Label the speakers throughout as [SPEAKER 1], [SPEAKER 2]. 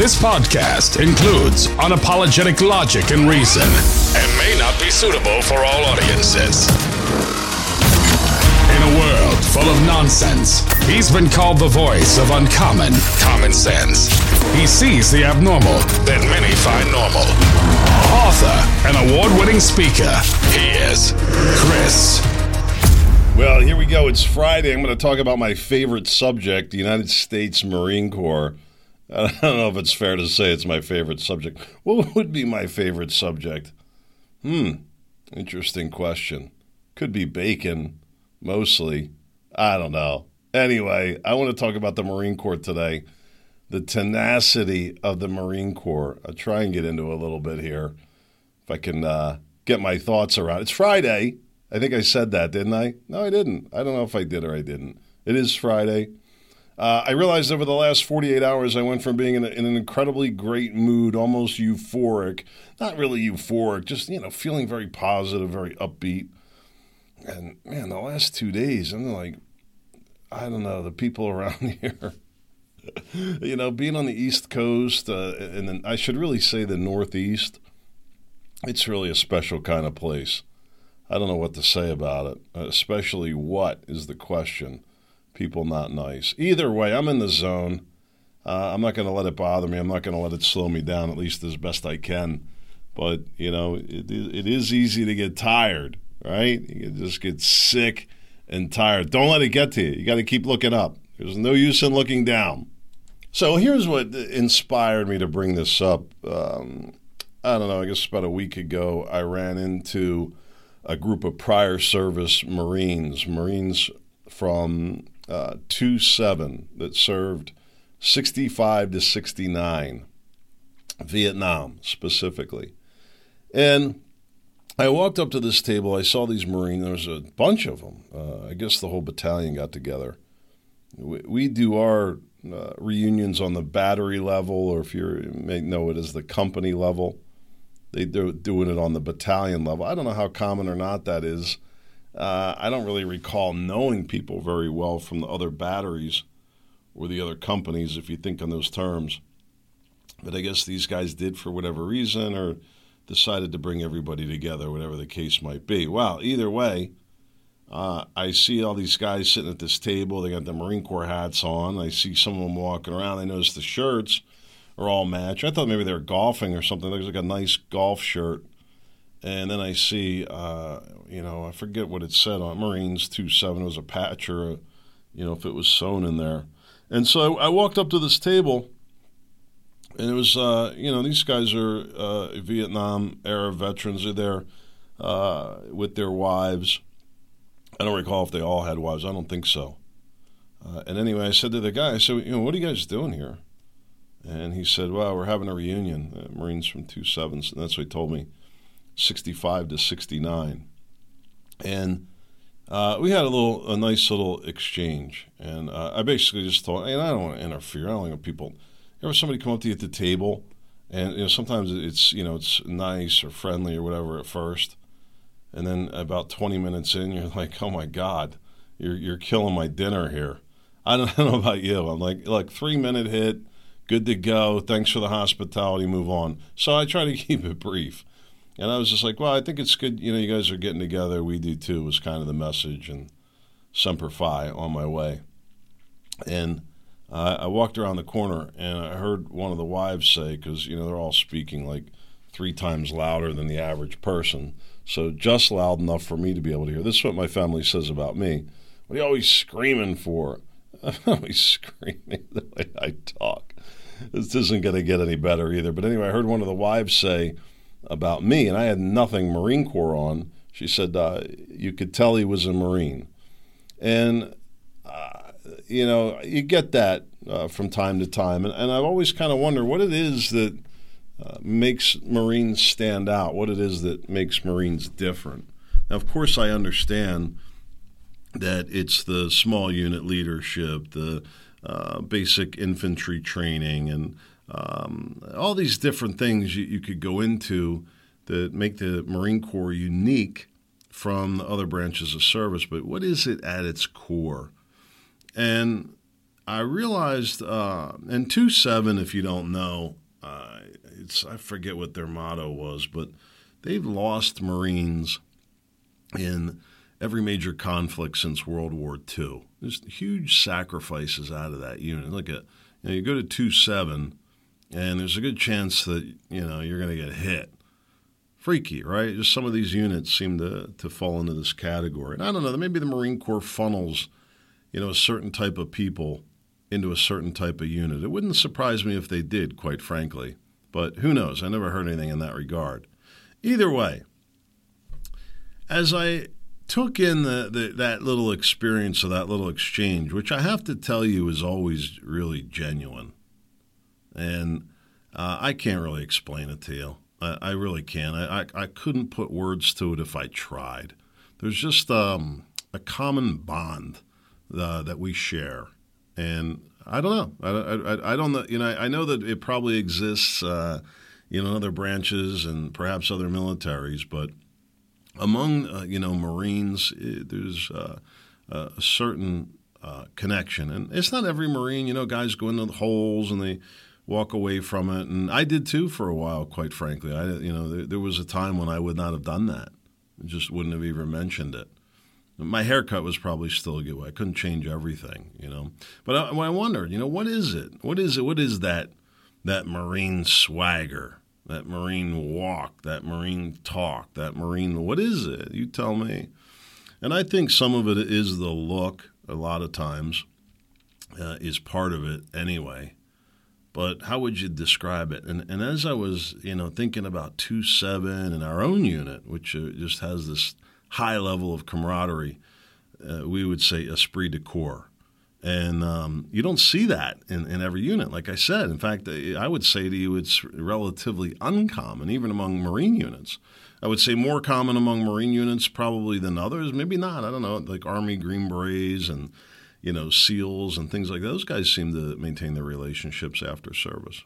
[SPEAKER 1] This podcast includes unapologetic logic and reason and may not be suitable for all audiences. In a world full of nonsense, he's been called the voice of uncommon common sense. He sees the abnormal that many find normal. Author and award winning speaker, he is Chris.
[SPEAKER 2] Well, here we go. It's Friday. I'm going to talk about my favorite subject, the United States Marine Corps. I don't know if it's fair to say it's my favorite subject. What would be my favorite subject? Hmm, interesting question. Could be bacon, mostly. I don't know. Anyway, I want to talk about the Marine Corps today. The tenacity of the Marine Corps. I'll try and get into a little bit here if I can uh, get my thoughts around. It's Friday. I think I said that, didn't I? No, I didn't. I don't know if I did or I didn't. It is Friday. Uh, I realized over the last 48 hours, I went from being in, a, in, an incredibly great mood, almost euphoric, not really euphoric, just, you know, feeling very positive, very upbeat. And man, the last two days, I'm like, I don't know, the people around here, you know, being on the East Coast, uh, and then I should really say the Northeast, it's really a special kind of place. I don't know what to say about it, especially what is the question people not nice. Either way, I'm in the zone. Uh, I'm not going to let it bother me. I'm not going to let it slow me down, at least as best I can. But, you know, it, it is easy to get tired, right? You just get sick and tired. Don't let it get to you. You got to keep looking up. There's no use in looking down. So here's what inspired me to bring this up. Um, I don't know, I guess about a week ago, I ran into a group of prior service Marines, Marines from uh, 2 7 that served 65 to 69, Vietnam specifically. And I walked up to this table. I saw these Marines. There was a bunch of them. Uh, I guess the whole battalion got together. We, we do our uh, reunions on the battery level, or if you may know it as the company level. They do doing it on the battalion level. I don't know how common or not that is uh, I don't really recall knowing people very well from the other batteries or the other companies, if you think on those terms. But I guess these guys did for whatever reason or decided to bring everybody together, whatever the case might be. Well, either way, uh, I see all these guys sitting at this table. They got the Marine Corps hats on. I see some of them walking around. I notice the shirts are all matched. I thought maybe they were golfing or something. There's like a nice golf shirt and then I see, uh, you know, I forget what it said on Marines two seven. It was a patch or, a, you know, if it was sewn in there. And so I, I walked up to this table, and it was, uh, you know, these guys are uh, Vietnam era veterans. They're there uh, with their wives. I don't recall if they all had wives. I don't think so. Uh, and anyway, I said to the guy, I said, you know, what are you guys doing here? And he said, well, we're having a reunion, uh, Marines from two sevens, and that's what he told me. 65 to 69. And uh, we had a little, a nice little exchange. And uh, I basically just thought, and I don't want to interfere. I don't want people, ever somebody come up to you at the table, and you know, sometimes it's, you know, it's nice or friendly or whatever at first. And then about 20 minutes in, you're like, oh my God, you're, you're killing my dinner here. I don't, I don't know about you. I'm like, like three minute hit, good to go. Thanks for the hospitality, move on. So I try to keep it brief. And I was just like, well, I think it's good. You know, you guys are getting together. We do too. Was kind of the message, and semper fi on my way. And uh, I walked around the corner, and I heard one of the wives say, because you know they're all speaking like three times louder than the average person, so just loud enough for me to be able to hear. This is what my family says about me. What are you always screaming for? I'm always screaming the way I talk. This isn't going to get any better either. But anyway, I heard one of the wives say about me, and I had nothing Marine Corps on. She said uh, you could tell he was a Marine, and uh, you know you get that uh, from time to time, and, and I've always kind of wondered what it is that uh, makes Marines stand out, what it is that makes Marines different. Now, of course, I understand that it's the small unit leadership, the uh, basic infantry training, and um, all these different things you, you, could go into that make the Marine Corps unique from the other branches of service. But what is it at its core? And I realized, uh, and two seven, if you don't know, uh, it's I forget what their motto was, but they've lost Marines in every major conflict since World War II. There's huge sacrifices out of that unit. Look at you, know, you go to two seven, and there's a good chance that you know you're going to get hit. Freaky, right? Just some of these units seem to to fall into this category. And I don't know. Maybe the Marine Corps funnels, you know, a certain type of people into a certain type of unit. It wouldn't surprise me if they did, quite frankly. But who knows? I never heard anything in that regard. Either way, as I took in the, the, that little experience of that little exchange, which I have to tell you is always really genuine, and uh, I can't really explain it to you. I, I really can't. I, I, I, couldn't put words to it if I tried. There's just um, a common bond uh, that we share, and I don't know. I, I, I don't know. You know, I know that it probably exists, uh, you know, in other branches and perhaps other militaries, but among uh, you know Marines, it, there's uh, a certain uh, connection, and it's not every Marine. You know, guys go into the holes and they walk away from it, and I did too for a while. Quite frankly, I you know there, there was a time when I would not have done that. I just wouldn't have even mentioned it. My haircut was probably still a good way. I couldn't change everything, you know. But I, I wondered, you know, what is it? What is it? What is that? That Marine swagger, that Marine walk, that Marine talk, that Marine. What is it? You tell me. And I think some of it is the look. A lot of times, uh, is part of it anyway. But how would you describe it? And and as I was, you know, thinking about two seven and our own unit, which uh, just has this high level of camaraderie. Uh, we would say esprit de corps. And um, you don't see that in, in every unit, like I said. In fact, I would say to you it's relatively uncommon, even among Marine units. I would say more common among Marine units probably than others. Maybe not. I don't know, like Army Green Berets and you know SEALs and things like that. Those guys seem to maintain their relationships after service.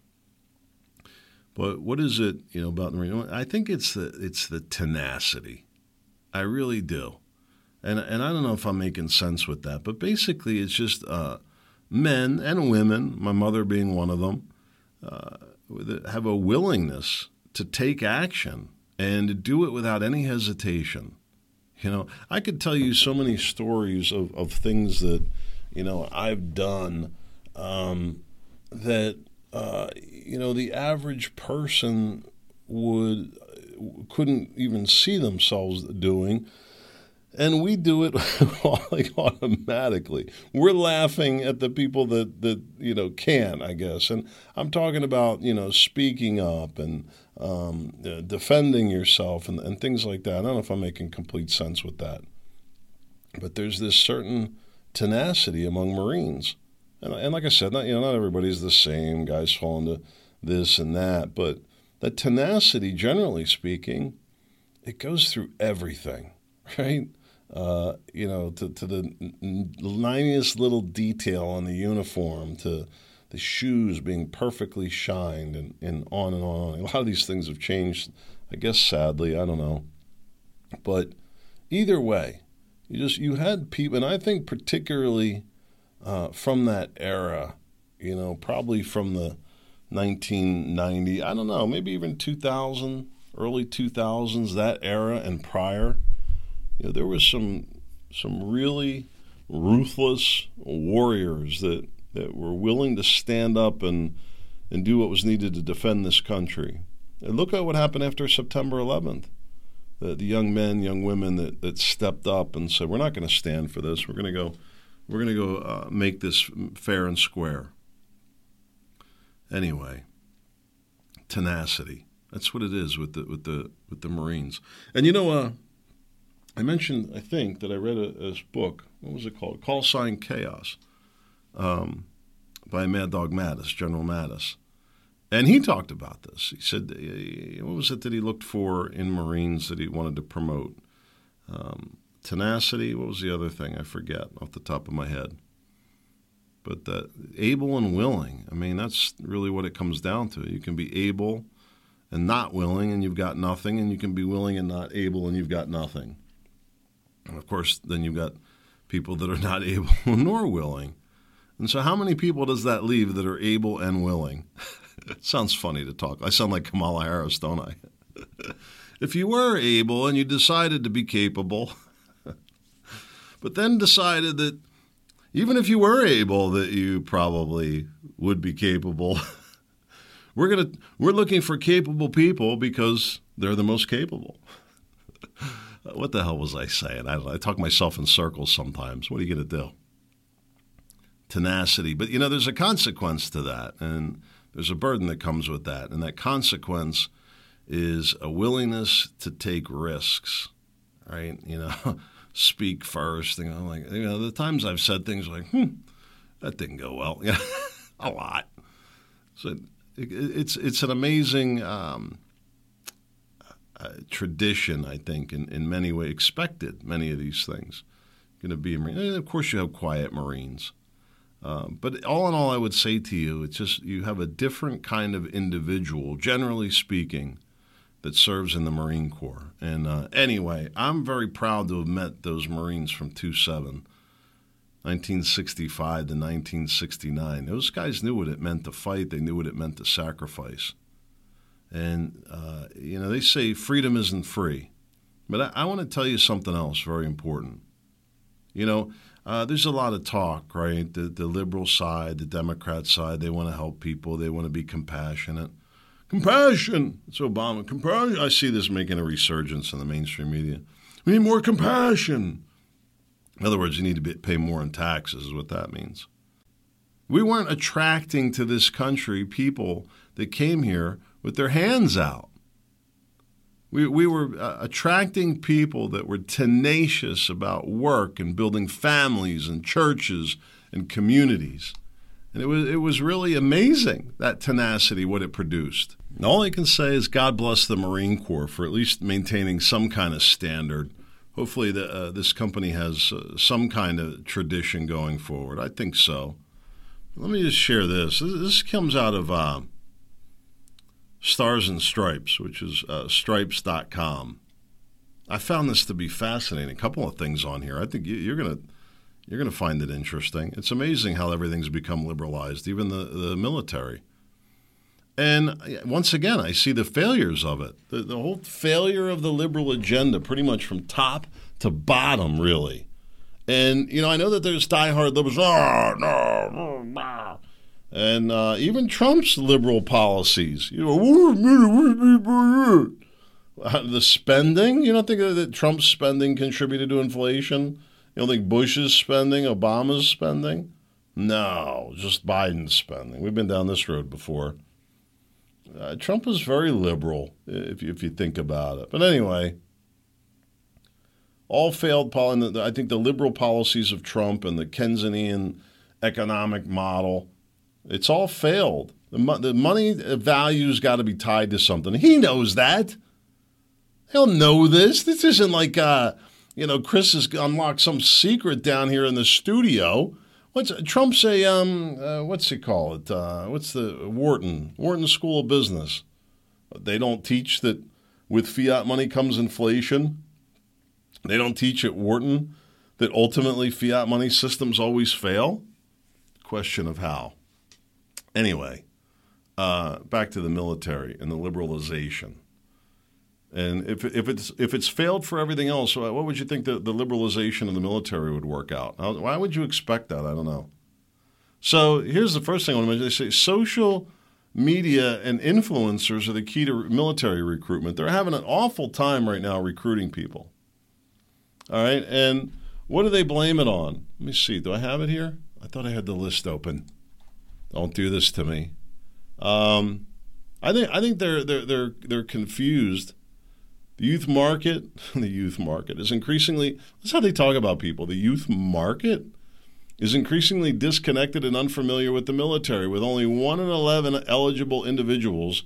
[SPEAKER 2] But what is it, you know, about the Marine? I think it's the it's the tenacity I really do. And, and I don't know if I'm making sense with that, but basically it's just uh, men and women, my mother being one of them, uh, have a willingness to take action and to do it without any hesitation. You know, I could tell you so many stories of, of things that, you know, I've done um, that, uh, you know, the average person would couldn't even see themselves doing. And we do it like automatically. We're laughing at the people that, that you know can, I guess. And I'm talking about you know speaking up and um, uh, defending yourself and, and things like that. I don't know if I'm making complete sense with that, but there's this certain tenacity among Marines, and, and like I said, not you know not everybody's the same. Guys fall into this and that, but that tenacity, generally speaking, it goes through everything, right? Uh, you know, to, to the ninetieth little detail on the uniform, to the shoes being perfectly shined, and, and on and on. A lot of these things have changed, I guess, sadly. I don't know. But either way, you just you had people, and I think particularly uh, from that era, you know, probably from the 1990, I don't know, maybe even 2000, early 2000s, that era and prior, you know, there was some some really ruthless warriors that, that were willing to stand up and and do what was needed to defend this country. And look at what happened after September 11th. The, the young men, young women that, that stepped up and said, "We're not going to stand for this. We're going to go, we're going to go uh, make this fair and square." Anyway, tenacity. That's what it is with the with the with the Marines. And you know, uh, I mentioned I think that I read a, a book. What was it called? Call Sign Chaos, um, by Mad Dog Mattis, General Mattis, and he talked about this. He said, uh, what was it that he looked for in Marines that he wanted to promote? Um, tenacity. What was the other thing? I forget off the top of my head but uh, able and willing. I mean, that's really what it comes down to. You can be able and not willing, and you've got nothing, and you can be willing and not able, and you've got nothing. And of course, then you've got people that are not able nor willing. And so, how many people does that leave that are able and willing? it sounds funny to talk. I sound like Kamala Harris, don't I? if you were able and you decided to be capable, but then decided that even if you were able, that you probably would be capable. we're gonna we're looking for capable people because they're the most capable. what the hell was I saying? I, I talk myself in circles sometimes. What are you gonna do? Tenacity. But you know, there's a consequence to that, and there's a burden that comes with that, and that consequence is a willingness to take risks. Right? You know, speak first. You know, like you know, the times I've said things like, "Hmm, that didn't go well," yeah, a lot. So it, it's it's an amazing. Um, uh, tradition, I think, in, in many ways, expected many of these things. Going to be a Marine. And of course, you have quiet Marines. Um, but all in all, I would say to you, it's just you have a different kind of individual, generally speaking, that serves in the Marine Corps. And uh, anyway, I'm very proud to have met those Marines from 27, 1965 to 1969. Those guys knew what it meant to fight, they knew what it meant to sacrifice. And, uh, you know, they say freedom isn't free. But I, I want to tell you something else very important. You know, uh, there's a lot of talk, right? The, the liberal side, the Democrat side, they want to help people, they want to be compassionate. Compassion! It's Obama. Compassion. I see this making a resurgence in the mainstream media. We need more compassion. In other words, you need to be, pay more in taxes, is what that means. We weren't attracting to this country people that came here with their hands out. We, we were uh, attracting people that were tenacious about work and building families and churches and communities. And it was, it was really amazing, that tenacity, what it produced. And all I can say is God bless the Marine Corps for at least maintaining some kind of standard. Hopefully, the, uh, this company has uh, some kind of tradition going forward. I think so. Let me just share this. This comes out of uh, Stars and Stripes, which is uh, stripes.com. I found this to be fascinating. A couple of things on here. I think you, are gonna you're gonna find it interesting. It's amazing how everything's become liberalized, even the the military. And uh, once again, I see the failures of it. The, the whole failure of the liberal agenda, pretty much from top to bottom, really. And you know, I know that there's diehard liberals. Oh, no, no, and uh, even Trump's liberal policies. You know, the spending. You don't think that Trump's spending contributed to inflation? You don't think Bush's spending, Obama's spending? No, just Biden's spending. We've been down this road before. Uh, Trump is very liberal, if you, if you think about it. But anyway, all failed. Pol- I think the liberal policies of Trump and the Keynesian economic model it's all failed. The, mo- the money value's got to be tied to something. He knows that. He'll know this. This isn't like, uh, you know, Chris has unlocked some secret down here in the studio. What's Trump say? Um, uh, what's he call it? Uh, what's the Wharton Wharton School of Business? They don't teach that with fiat money comes inflation. They don't teach at Wharton that ultimately fiat money systems always fail. Question of how. Anyway, uh, back to the military and the liberalization. And if, if it's if it's failed for everything else, what would you think the, the liberalization of the military would work out? Why would you expect that? I don't know. So here's the first thing I want to mention. They say social media and influencers are the key to military recruitment. They're having an awful time right now recruiting people. All right, and what do they blame it on? Let me see. Do I have it here? I thought I had the list open. Don't do this to me. Um, I think I think they're they're they're they're confused. The youth market, the youth market is increasingly. That's how they talk about people. The youth market is increasingly disconnected and unfamiliar with the military, with only one in eleven eligible individuals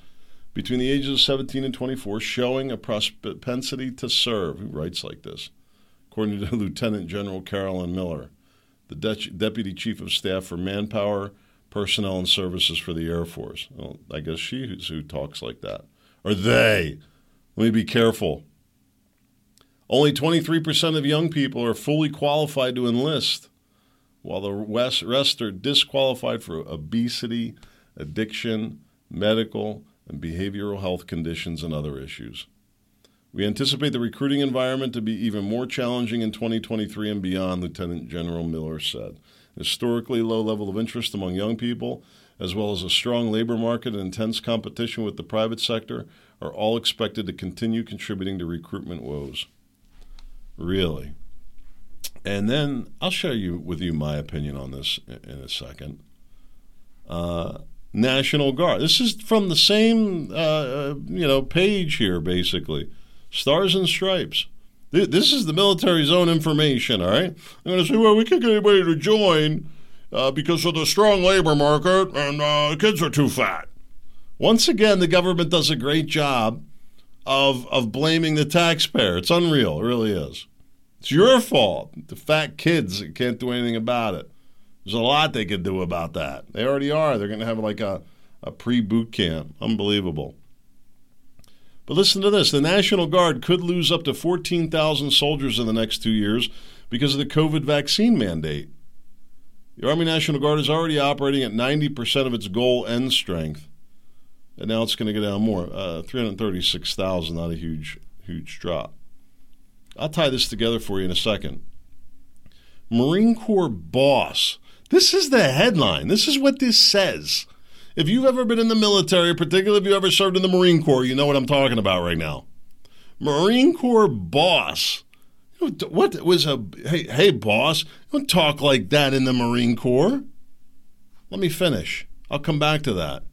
[SPEAKER 2] between the ages of 17 and 24 showing a propensity to serve. Who writes like this? According to Lieutenant General Carolyn Miller, the De- Deputy Chief of Staff for Manpower personnel and services for the Air Force. Well, I guess she's who talks like that. Or they. Let me be careful. Only 23% of young people are fully qualified to enlist, while the rest are disqualified for obesity, addiction, medical, and behavioral health conditions and other issues. We anticipate the recruiting environment to be even more challenging in 2023 and beyond, Lieutenant General Miller said. Historically low level of interest among young people, as well as a strong labor market and intense competition with the private sector, are all expected to continue contributing to recruitment woes. Really? And then I'll share you with you my opinion on this in a second. Uh, National Guard. This is from the same uh, uh you know page here, basically. Stars and Stripes. This is the military's own information, all right? I'm going to say, well, we can't get anybody to join uh, because of the strong labor market and uh, kids are too fat. Once again, the government does a great job of, of blaming the taxpayer. It's unreal. It really is. It's your fault. The fat kids can't do anything about it. There's a lot they could do about that. They already are. They're going to have like a, a pre boot camp. Unbelievable. But listen to this the National Guard could lose up to 14,000 soldiers in the next two years because of the COVID vaccine mandate. The Army National Guard is already operating at 90% of its goal end strength. And now it's going to go down more. Uh, 336,000, not a huge, huge drop. I'll tie this together for you in a second. Marine Corps boss. This is the headline. This is what this says. If you've ever been in the military, particularly if you ever served in the Marine Corps, you know what I'm talking about right now. Marine Corps boss. What was a hey hey boss? Don't talk like that in the Marine Corps. Let me finish. I'll come back to that.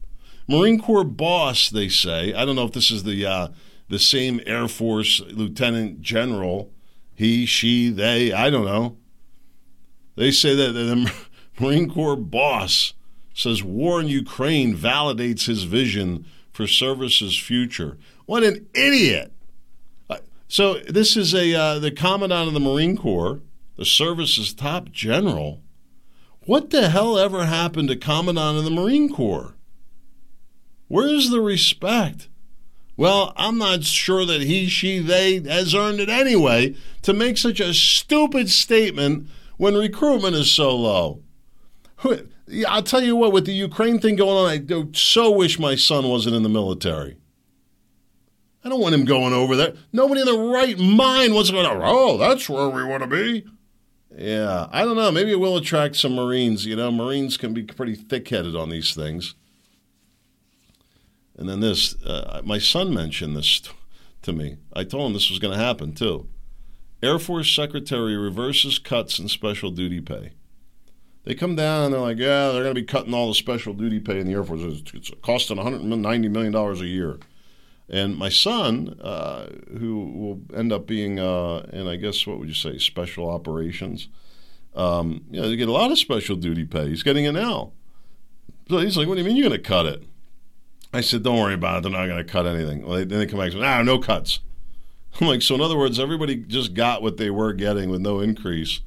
[SPEAKER 2] Marine Corps boss, they say. I don't know if this is the uh, the same Air Force lieutenant general. He, she, they. I don't know. They say that the Marine Corps boss says war in Ukraine validates his vision for service's future. What an idiot! Uh, so this is a uh, the commandant of the Marine Corps, the service's top general. What the hell ever happened to commandant of the Marine Corps? Where's the respect? Well, I'm not sure that he, she, they has earned it anyway to make such a stupid statement when recruitment is so low. I'll tell you what, with the Ukraine thing going on, I do so wish my son wasn't in the military. I don't want him going over there. Nobody in the right mind wants to go, oh, that's where we want to be. Yeah, I don't know. Maybe it will attract some Marines. You know, Marines can be pretty thick headed on these things. And then this, uh, my son mentioned this to me. I told him this was going to happen too. Air Force Secretary reverses cuts in special duty pay. They come down and they're like, yeah, they're going to be cutting all the special duty pay in the Air Force. It's costing $190 million a year. And my son, uh, who will end up being, uh, in I guess, what would you say, special operations, um, you know, they get a lot of special duty pay. He's getting it now. So he's like, what do you mean you're going to cut it? I said, don't worry about it. They're not going to cut anything. Well, they, then they come back and say, ah, no cuts. I'm like, so in other words, everybody just got what they were getting with no increase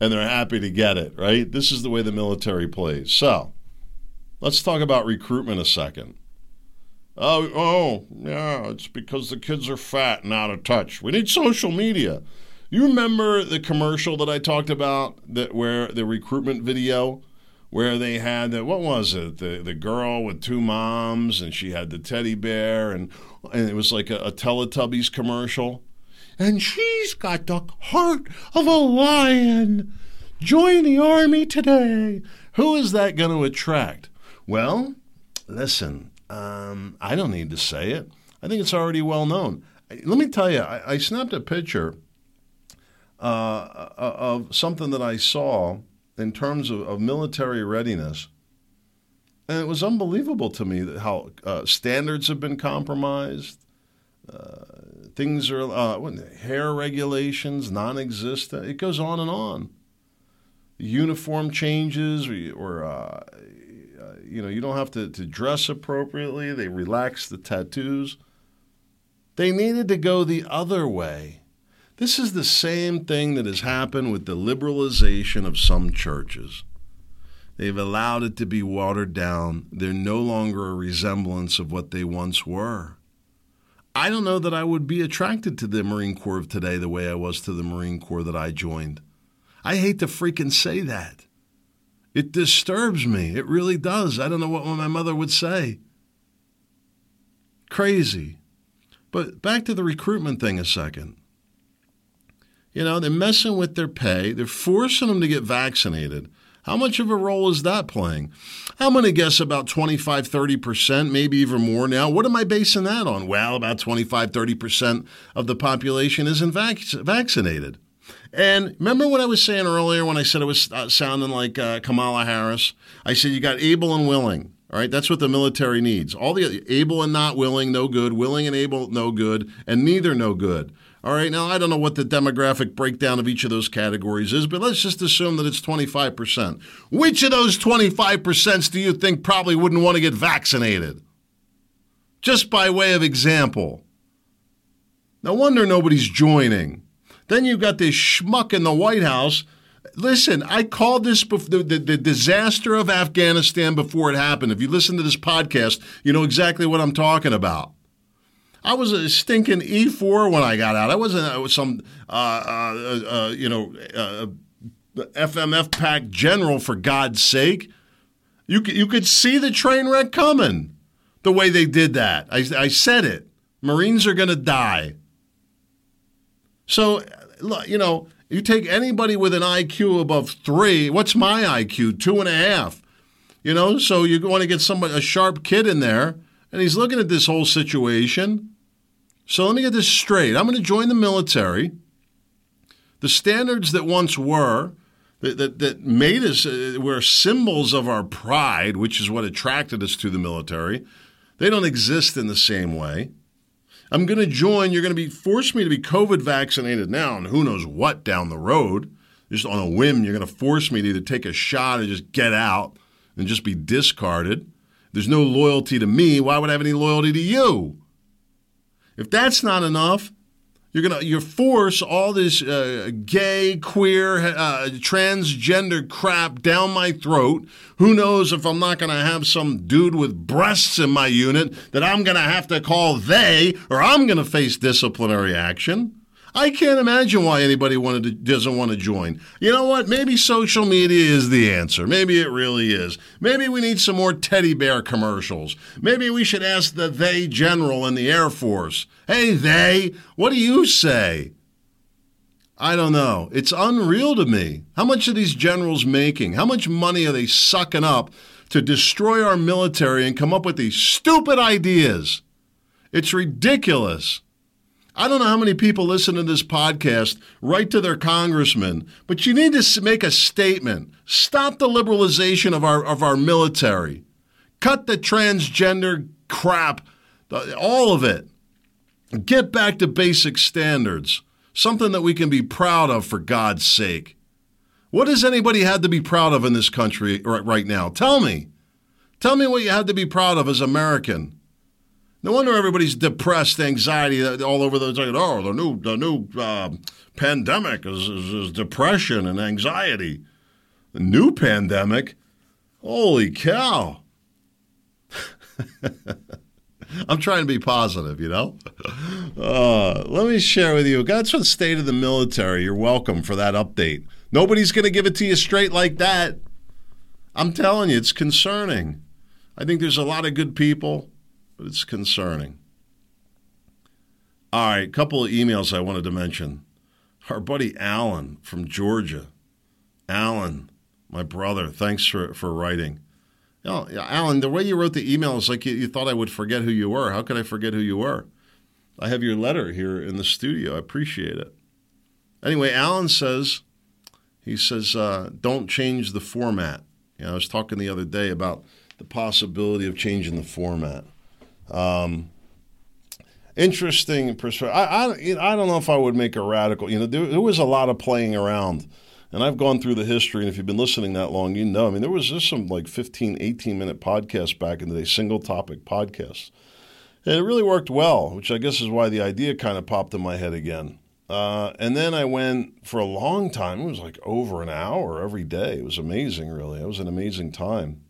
[SPEAKER 2] and they're happy to get it, right? This is the way the military plays. So let's talk about recruitment a second. Oh, oh, yeah, it's because the kids are fat and out of touch. We need social media. You remember the commercial that I talked about that where the recruitment video where they had the, what was it the the girl with two moms and she had the teddy bear and and it was like a, a Teletubbies commercial and she's got the heart of a lion. Join the army today. Who is that going to attract? Well, listen, um, I don't need to say it. I think it's already well known. Let me tell you, I, I snapped a picture uh, uh of something that I saw in terms of, of, military readiness. And it was unbelievable to me how uh, standards have been compromised, uh, things are uh, hair regulations non-existent. It goes on and on. Uniform changes, or, or uh, uh, you know, you don't have to, to dress appropriately. They relax the tattoos. They needed to go the other way. This is the same thing that has happened with the liberalization of some churches. They've allowed it to be watered down. They're no longer a resemblance of what they once were. I don't know that I would be attracted to the Marine Corps of today the way I was to the Marine Corps that I joined. I hate to freaking say that. It disturbs me. It really does. I don't know what my mother would say. Crazy. But back to the recruitment thing a second. You know, they're messing with their pay, they're forcing them to get vaccinated. How much of a role is that playing? I'm going to guess about 25, 30%, maybe even more now. What am I basing that on? Well, about 25, 30% of the population isn't vac- vaccinated. And remember what I was saying earlier when I said it was uh, sounding like uh, Kamala Harris? I said you got able and willing. All right, that's what the military needs. All the able and not willing, no good. Willing and able, no good. And neither, no good. All right, now I don't know what the demographic breakdown of each of those categories is, but let's just assume that it's 25%. Which of those 25% do you think probably wouldn't want to get vaccinated? Just by way of example. No wonder nobody's joining. Then you've got this schmuck in the White House. Listen, I called this before, the, the, the, disaster of Afghanistan before it happened. If you listen to this podcast, you know exactly what I'm talking about. I was a stinking E4 when I got out. I wasn't I was some, uh, uh, uh, you know, FMF uh, Pac general, for God's sake. You, you could see the train wreck coming the way they did that. I, I said it. Marines are going to die. So, you know, you take anybody with an IQ above three. What's my IQ? Two and a half. You know, so you want to get somebody, a sharp kid in there, and he's looking at this whole situation so let me get this straight. I'm going to join the military. The standards that once were, that, that, that made us, uh, were symbols of our pride, which is what attracted us to the military, they don't exist in the same way. I'm going to join. You're going to be force me to be COVID vaccinated now, and who knows what down the road. Just on a whim, you're going to force me to either take a shot or just get out and just be discarded. There's no loyalty to me. Why would I have any loyalty to you? If that's not enough, you're gonna you force all this uh, gay, queer, uh, transgender crap down my throat. Who knows if I'm not gonna have some dude with breasts in my unit that I'm gonna have to call they, or I'm gonna face disciplinary action. I can't imagine why anybody wanted to, doesn't want to join. You know what? Maybe social media is the answer. Maybe it really is. Maybe we need some more teddy bear commercials. Maybe we should ask the they general in the Air Force. Hey, they, what do you say? I don't know. It's unreal to me. How much are these generals making? How much money are they sucking up to destroy our military and come up with these stupid ideas? It's ridiculous. I don't know how many people listen to this podcast, write to their congressman, but you need to make a statement. Stop the liberalization of our, of our military. Cut the transgender crap, all of it. Get back to basic standards, something that we can be proud of, for God's sake. What does anybody have to be proud of in this country right now? Tell me. Tell me what you have to be proud of as American. No wonder everybody's depressed, anxiety all over the. Like, oh, the new the new uh, pandemic is, is, is, depression and anxiety. The new pandemic, holy cow! I'm trying to be positive, you know. Uh, let me share with you. That's the state of the military. You're welcome for that update. Nobody's going to give it to you straight like that. I'm telling you, it's concerning. I think there's a lot of good people but it's concerning. All right, a couple of emails I wanted to mention. Our buddy Alan from Georgia. Alan, my brother, thanks for, for writing. You know, Alan, the way you wrote the email is like you, you thought I would forget who you were. How could I forget who you were? I have your letter here in the studio. I appreciate it. Anyway, Alan says, he says, uh, don't change the format. You know, I was talking the other day about the possibility of changing the format. Um, interesting perspective. I, I, I don't know if I would make a radical. You know, there, there, was a lot of playing around. And I've gone through the history, and if you've been listening that long, you know. I mean, there was just some like 15, 18 minute podcasts back in the day, single topic podcasts. And it really worked well, which I guess is why the idea kind of popped in my head again. Uh, and then I went for a long time. It was like over an hour every day. It was amazing, really. It was an amazing time.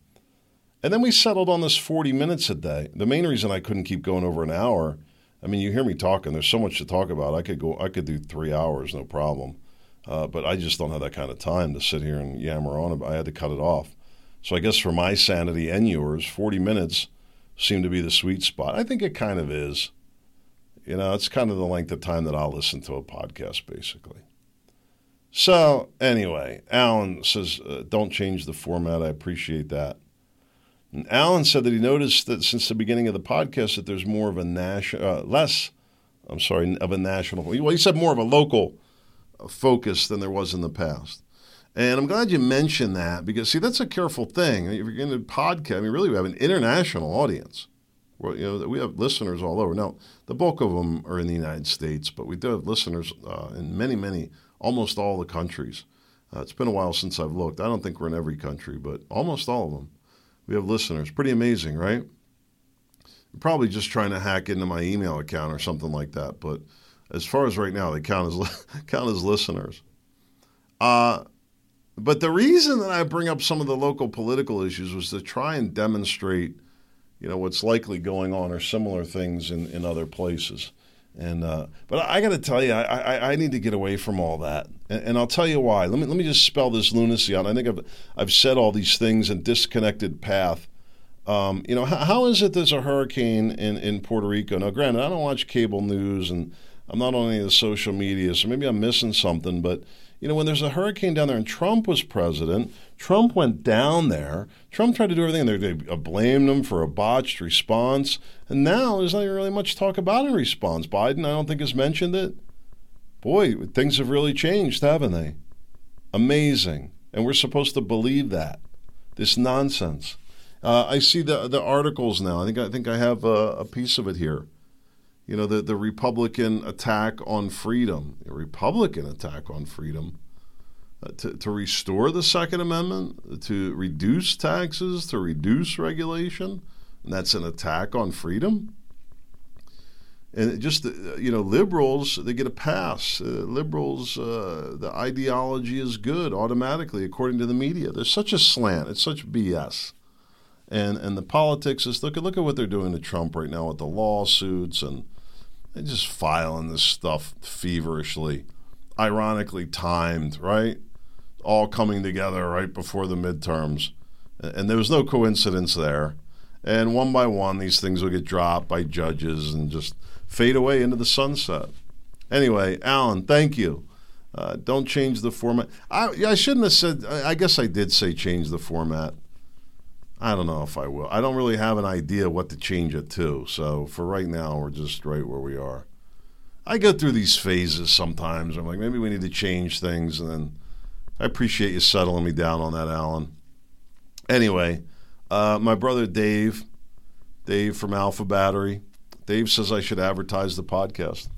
[SPEAKER 2] And then we settled on this 40 minutes a day. The main reason I couldn't keep going over an hour, I mean, you hear me talking, there's so much to talk about. I could go I could do 3 hours no problem. Uh, but I just don't have that kind of time to sit here and yammer on. I had to cut it off. So I guess for my sanity and yours, 40 minutes seemed to be the sweet spot. I think it kind of is. You know, it's kind of the length of time that I'll listen to a podcast, basically. So, anyway, Alan says, uh, don't change the format. I appreciate that. And Alan said that he noticed that since the beginning of the podcast that there's more of a national, uh, less, I'm sorry, of a national, well, he said more of a local focus than there was in the past. And I'm glad you mentioned that because, see, that's a careful thing. If you're going to podcast, I mean, really, we have an international audience. Well, you know, we have listeners all over. Now, the bulk of them are in the United States, but we do have listeners uh, in many, many, almost all the countries. Uh, it's been a while since I've looked. I don't think we're in every country, but almost all of them. We have listeners. Pretty amazing, right? Probably just trying to hack into my email account or something like that. But as far as right now, they count as count as listeners. Uh, but the reason that I bring up some of the local political issues was to try and demonstrate – you know what's likely going on or similar things in, in other places. And uh, but I got to tell you, I, I, I need to get away from all that, and, and, I'll tell you why. Let me let me just spell this lunacy out. I think I've I've said all these things in disconnected path. Um, you know, how, how is it there's a hurricane in, in Puerto Rico? Now, granted, I don't watch cable news, and I'm not on any of the social media, so maybe I'm missing something. But you know, when there's a hurricane down there and Trump was president, Trump went down there. Trump tried to do everything. They, they blamed him for a botched response. And now there's not really much talk about a response. Biden, I don't think, has mentioned it. Boy, things have really changed, haven't they? Amazing. And we're supposed to believe that. This nonsense. Uh, I see the the articles now. I think I think I have a, a piece of it here. You know, the, the Republican attack on freedom. A Republican attack on freedom uh, to, to restore the Second Amendment, to reduce taxes, to reduce regulation, and that's an attack on freedom. And just uh, you know, liberals they get a pass. Uh, liberals, uh, the ideology is good automatically according to the media. There's such a slant. It's such BS. And and the politics is look at look at what they're doing to Trump right now with the lawsuits and they just filing this stuff feverishly, ironically timed, right? all coming together right before the midterms. And there was no coincidence there. And one by one, these things will get dropped by judges and just fade away into the sunset. Anyway, Alan, thank you. Uh, don't change the format. I, I shouldn't have said, I guess I did say change the format. I don't know if I will. I don't really have an idea what to change it to. So for right now, we're just right where we are. I go through these phases sometimes. I'm like, maybe we need to change things. And then I appreciate you settling me down on that, Alan. Anyway, uh, my brother Dave, Dave from Alpha Battery, Dave says I should advertise the podcast.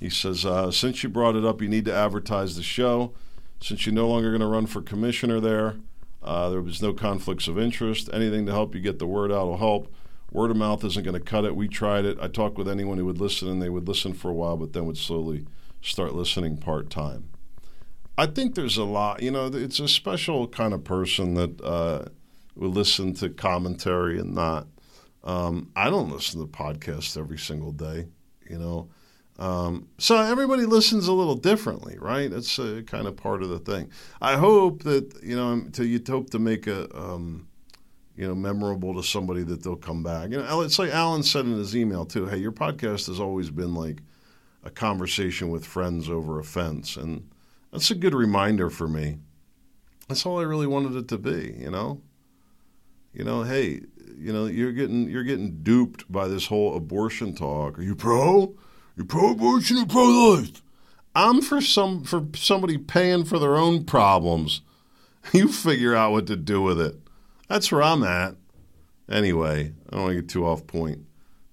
[SPEAKER 2] He says, uh, since you brought it up, you need to advertise the show. Since you're no longer going to run for commissioner there, uh, there was no conflicts of interest. Anything to help you get the word out will help. Word of mouth isn't going to cut it. We tried it. I talked with anyone who would listen, and they would listen for a while, but then would slowly start listening part time. I think there's a lot. You know, it's a special kind of person that uh, will listen to commentary and not. Um, I don't listen to podcasts every single day. You know, um, so everybody listens a little differently, right? That's a kind of part of the thing. I hope that you know, to you hope to make a. Um, you know, memorable to somebody that they'll come back. You know, it's like Alan said in his email too. Hey, your podcast has always been like a conversation with friends over a fence, and that's a good reminder for me. That's all I really wanted it to be, you know? You know, hey, you know, you're getting you're getting duped by this whole abortion talk. Are you pro? You pro abortion or pro life? I'm for some for somebody paying for their own problems. You figure out what to do with it. That's where I'm at. Anyway, I don't want to get too off point.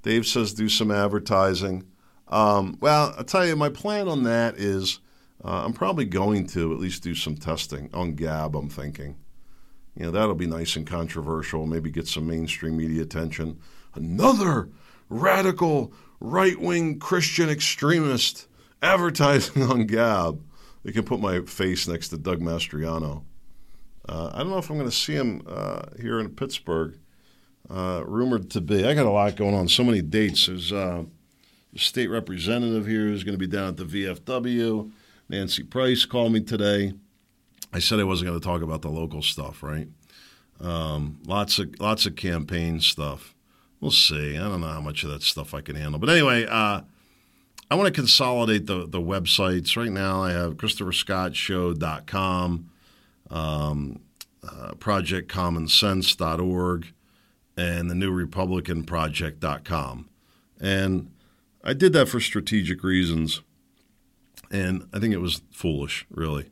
[SPEAKER 2] Dave says do some advertising. Um, well, I'll tell you, my plan on that is uh, I'm probably going to at least do some testing on Gab, I'm thinking. You know, that'll be nice and controversial, maybe get some mainstream media attention. Another radical right wing Christian extremist advertising on Gab. They can put my face next to Doug Mastriano. Uh, I don't know if I'm going to see him uh, here in Pittsburgh. Uh, rumored to be. I got a lot going on. So many dates. There's uh, state representative here who's going to be down at the VFW. Nancy Price called me today. I said I wasn't going to talk about the local stuff, right? Um, lots of lots of campaign stuff. We'll see. I don't know how much of that stuff I can handle. But anyway, uh, I want to consolidate the, the websites. Right now, I have ChristopherScottShow.com, um, uh, ProjectCommonSense.org, and the New Republican Project.com. And I did that for strategic reasons. And I think it was foolish, really.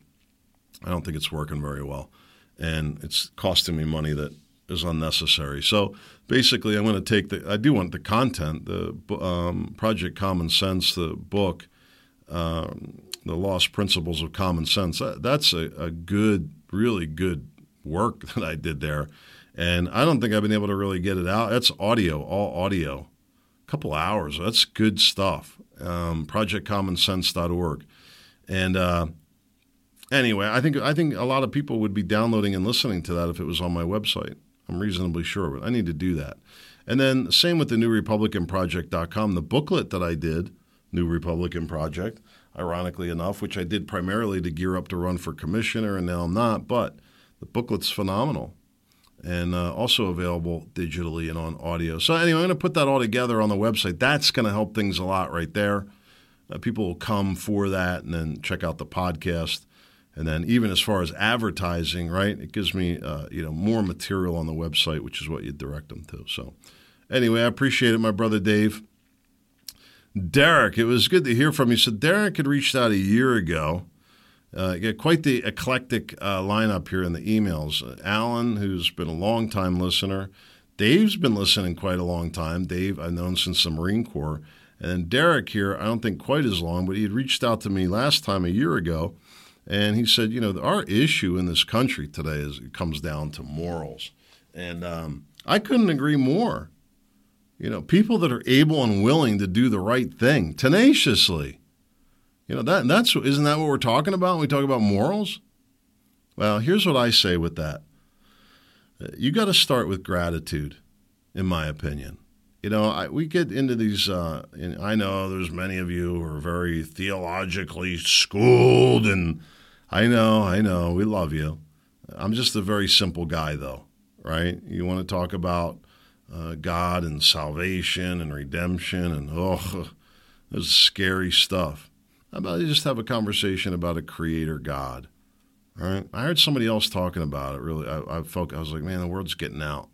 [SPEAKER 2] I don't think it's working very well. And it's costing me money that is unnecessary. So basically, I'm going to take the. I do want the content, the um, Project Common Sense, the book, um, the Lost Principles of Common Sense. That, that's a, a good, really good work that I did there, and I don't think I've been able to really get it out. That's audio, all audio, a couple hours. That's good stuff. Um, ProjectCommonSense.org, and. Uh, anyway, I think I think a lot of people would be downloading and listening to that if it was on my website. I'm reasonably sure, but I need to do that. And then same with the New Republican Project.com, the booklet that I did, New Republican Project, ironically enough, which I did primarily to gear up to run for commissioner, and now I'm not, but the booklet's phenomenal and uh, also available digitally and on audio. So anyway, I'm going to put that all together on the website. That's going to help things a lot right there. Uh, people will come for that and then check out the podcast. And then even as far as advertising, right, it gives me uh, you know more material on the website, which is what you direct them to. So anyway, I appreciate it, my brother Dave. Derek, it was good to hear from you. So Derek had reached out a year ago. Uh, quite the eclectic uh, lineup here in the emails. Uh, Alan, who's been a long time listener. Dave's been listening quite a long time. Dave, I've known since the Marine Corps. And then Derek here, I don't think quite as long, but he had reached out to me last time a year ago and he said, you know, our issue in this country today is it comes down to morals. And um, I couldn't agree more. You know, people that are able and willing to do the right thing tenaciously. You know, that that's isn't that what we're talking about when we talk about morals? Well, here's what I say with that. You got to start with gratitude, in my opinion. You know, I, we get into these. Uh, I know there's many of you who are very theologically schooled and I know, I know. We love you. I'm just a very simple guy, though, right? You want to talk about uh, God and salvation and redemption and, oh, this is scary stuff. How about you just have a conversation about a creator God? All right. I heard somebody else talking about it. Really, I, I felt I was like, man, the world's getting out.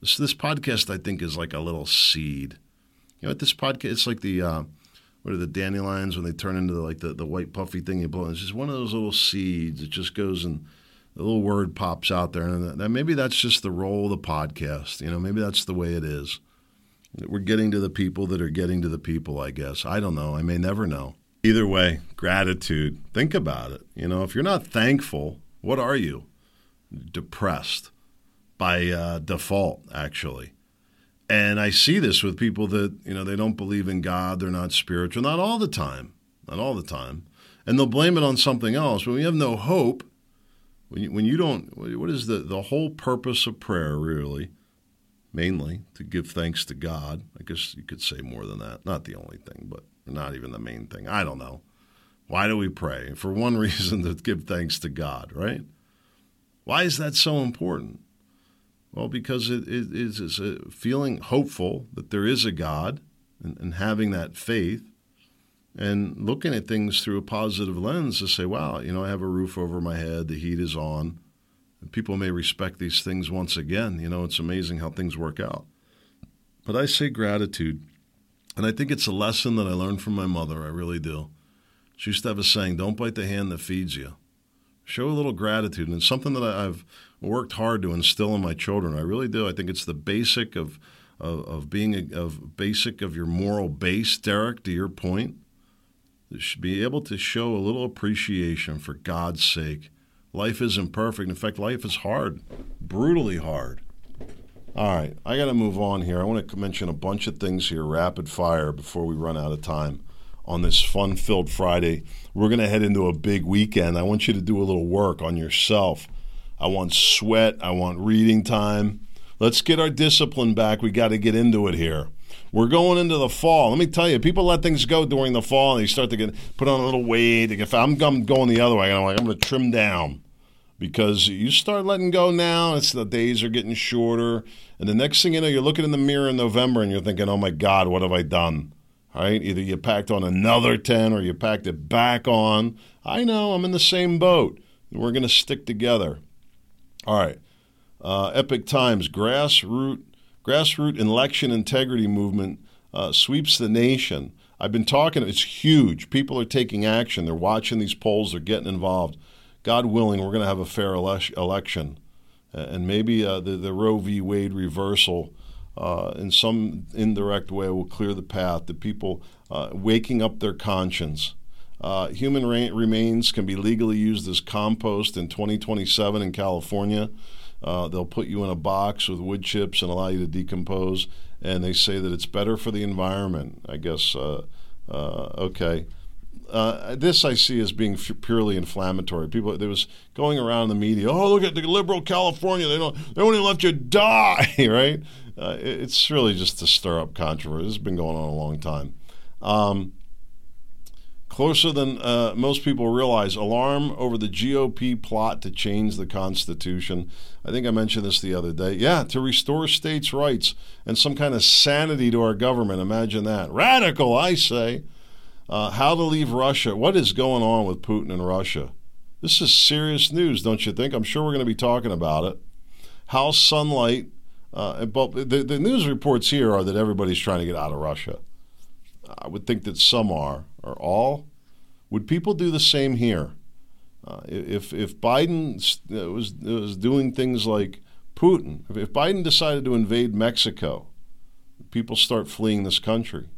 [SPEAKER 2] This this podcast, I think, is like a little seed. You know, what this podcast, it's like the uh, what are the dandelions when they turn into like the, the white puffy thing you blow? It's just one of those little seeds. It just goes and a little word pops out there, and that, maybe that's just the role of the podcast. You know, maybe that's the way it is. We're getting to the people that are getting to the people. I guess I don't know. I may never know. Either way, gratitude. Think about it. You know, if you're not thankful, what are you? Depressed by uh, default, actually. And I see this with people that, you know, they don't believe in God, they're not spiritual, not all the time, not all the time. And they'll blame it on something else. When we have no hope, when you, when you don't, what is the, the whole purpose of prayer, really? Mainly to give thanks to God. I guess you could say more than that. Not the only thing, but not even the main thing. I don't know. Why do we pray? For one reason, to give thanks to God, right? Why is that so important? Well, because it, it is a feeling hopeful that there is a God and, and, having that faith and looking at things through a positive lens to say, wow, you know, I have a roof over my head, the heat is on. And people may respect these things once again. You know, it's amazing how things work out. But I say gratitude. And I think it's a lesson that I learned from my mother. I really do. She used to have a saying, don't bite the hand that feeds you. Show a little gratitude. And it's something that I've worked hard to instill in my children. I really do. I think it's the basic of of, of being a, of basic of your moral base, Derek. To your point, you should be able to show a little appreciation for God's sake. Life isn't perfect. In fact, life is hard, brutally hard. All right, I got to move on here. I want to mention a bunch of things here, rapid fire, before we run out of time on this fun filled Friday. We're going to head into a big weekend. I want you to do a little work on yourself I want sweat. I want reading time. Let's get our discipline back. We got to get into it here. We're going into the fall. Let me tell you, people let things go during the fall and they start to get put on a little weight. If I'm, I'm going the other way, I'm like, I'm going to trim down because you start letting go now. It's the days are getting shorter, and the next thing you know, you're looking in the mirror in November and you're thinking, "Oh my God, what have I done?" Right? Either you packed on another ten or you packed it back on. I know I'm in the same boat. We're going to stick together. All right. Uh, Epoch Times grassroots grassroots election integrity movement uh, sweeps the nation. I've been talking. It's huge. People are taking action. They're watching these polls. They're getting involved. God willing, we're going to have a fair ele- election, and maybe uh, the the Roe v. Wade reversal. Uh, in some indirect way, will clear the path to people uh, waking up their conscience. Uh, human ra- remains can be legally used as compost in 2027 in California. Uh, they'll put you in a box with wood chips and allow you to decompose, and they say that it's better for the environment. I guess. Uh, uh okay. Uh, this I see as being purely inflammatory. People, there was going around the media. Oh, look at the liberal California. They don't. They won't even let you die. right? Uh, it's really just to stir up controversy. Has been going on a long time. Um, Closer than uh, most people realize, alarm over the GOP plot to change the Constitution. I think I mentioned this the other day. Yeah, to restore states' rights and some kind of sanity to our government. Imagine that. Radical, I say. Uh, how to leave Russia. What is going on with Putin and Russia? This is serious news, don't you think? I'm sure we're going to be talking about it. How sunlight. Uh, but the, the news reports here are that everybody's trying to get out of Russia. I would think that some are, or all. Would people do the same here? Uh, if if Biden was was doing things like Putin, if Biden decided to invade Mexico, people start fleeing this country.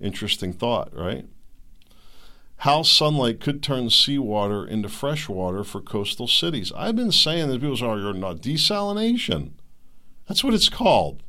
[SPEAKER 2] Interesting thought, right? How sunlight could turn seawater into fresh water for coastal cities. I've been saying that people say, "Oh, you're not desalination." That's what it's called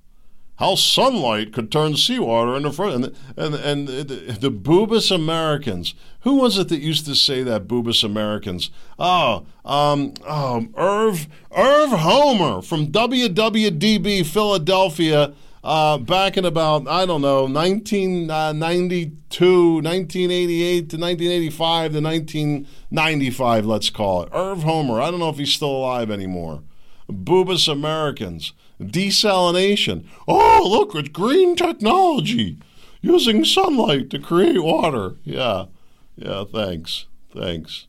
[SPEAKER 2] how sunlight could turn seawater into fresh. And, and, and the, the boobus Americans. Who was it that used to say that, boobus Americans? Oh, um, oh, Irv, Irv Homer from WWDB Philadelphia. Uh, back in about, I don't know, 1992, 1988 to 1985 to 1995, let's call it. Irv Homer. I don't know if he's still alive anymore. Boobus Americans. Desalination. Oh, look, it's green technology using sunlight to create water. Yeah, yeah, thanks. Thanks.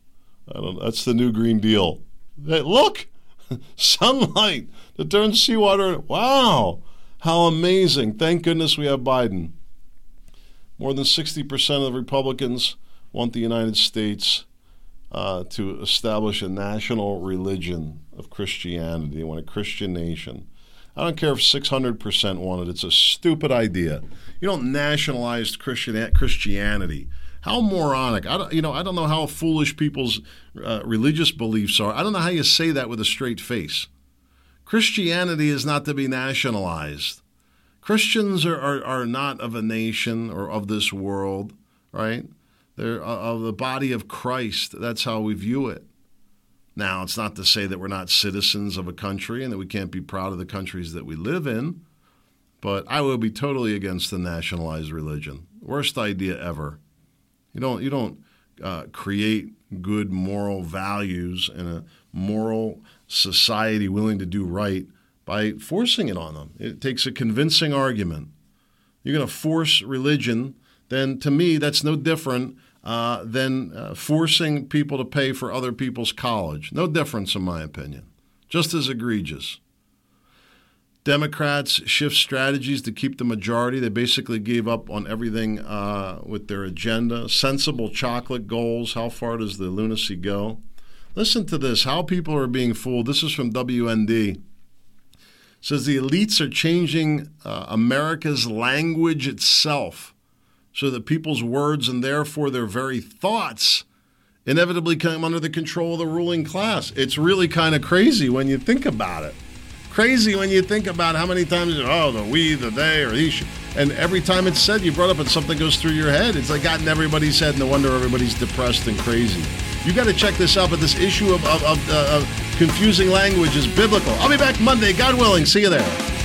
[SPEAKER 2] I don't, that's the new Green Deal. Hey, look, sunlight to turn seawater. Wow, how amazing. Thank goodness we have Biden. More than 60% of the Republicans want the United States uh, to establish a national religion of Christianity. They want a Christian nation. I don't care if 600% want it. It's a stupid idea. You don't nationalize Christian Christianity. How moronic! I don't, you know, I don't know how foolish people's uh, religious beliefs are. I don't know how you say that with a straight face. Christianity is not to be nationalized. Christians are, are, are not of a nation or of this world, right? They're uh, of the body of Christ. That's how we view it. Now, it's not to say that we're not citizens of a country and that we can't be proud of the countries that we live in, but I would be totally against the nationalized religion. Worst idea ever. You don't you don't uh, create good moral values in a moral society willing to do right by forcing it on them. It takes a convincing argument. You're going to force religion, then to me that's no different uh, than uh, forcing people to pay for other people's college. No difference, in my opinion. Just as egregious. Democrats shift strategies to keep the majority. They basically gave up on everything uh, with their agenda. Sensible chocolate goals. How far does the lunacy go? Listen to this how people are being fooled. This is from WND. It says the elites are changing uh, America's language itself so that people's words and therefore their very thoughts inevitably come under the control of the ruling class. It's really kind of crazy when you think about it. Crazy when you think about how many times, oh, the we, the they, or he. And every time it's said, you brought up and something goes through your head. It's like gotten everybody's head. No wonder everybody's depressed and crazy. You got to check this out. But this issue of, of, of, uh, of confusing language is biblical. I'll be back Monday, God willing. See you there.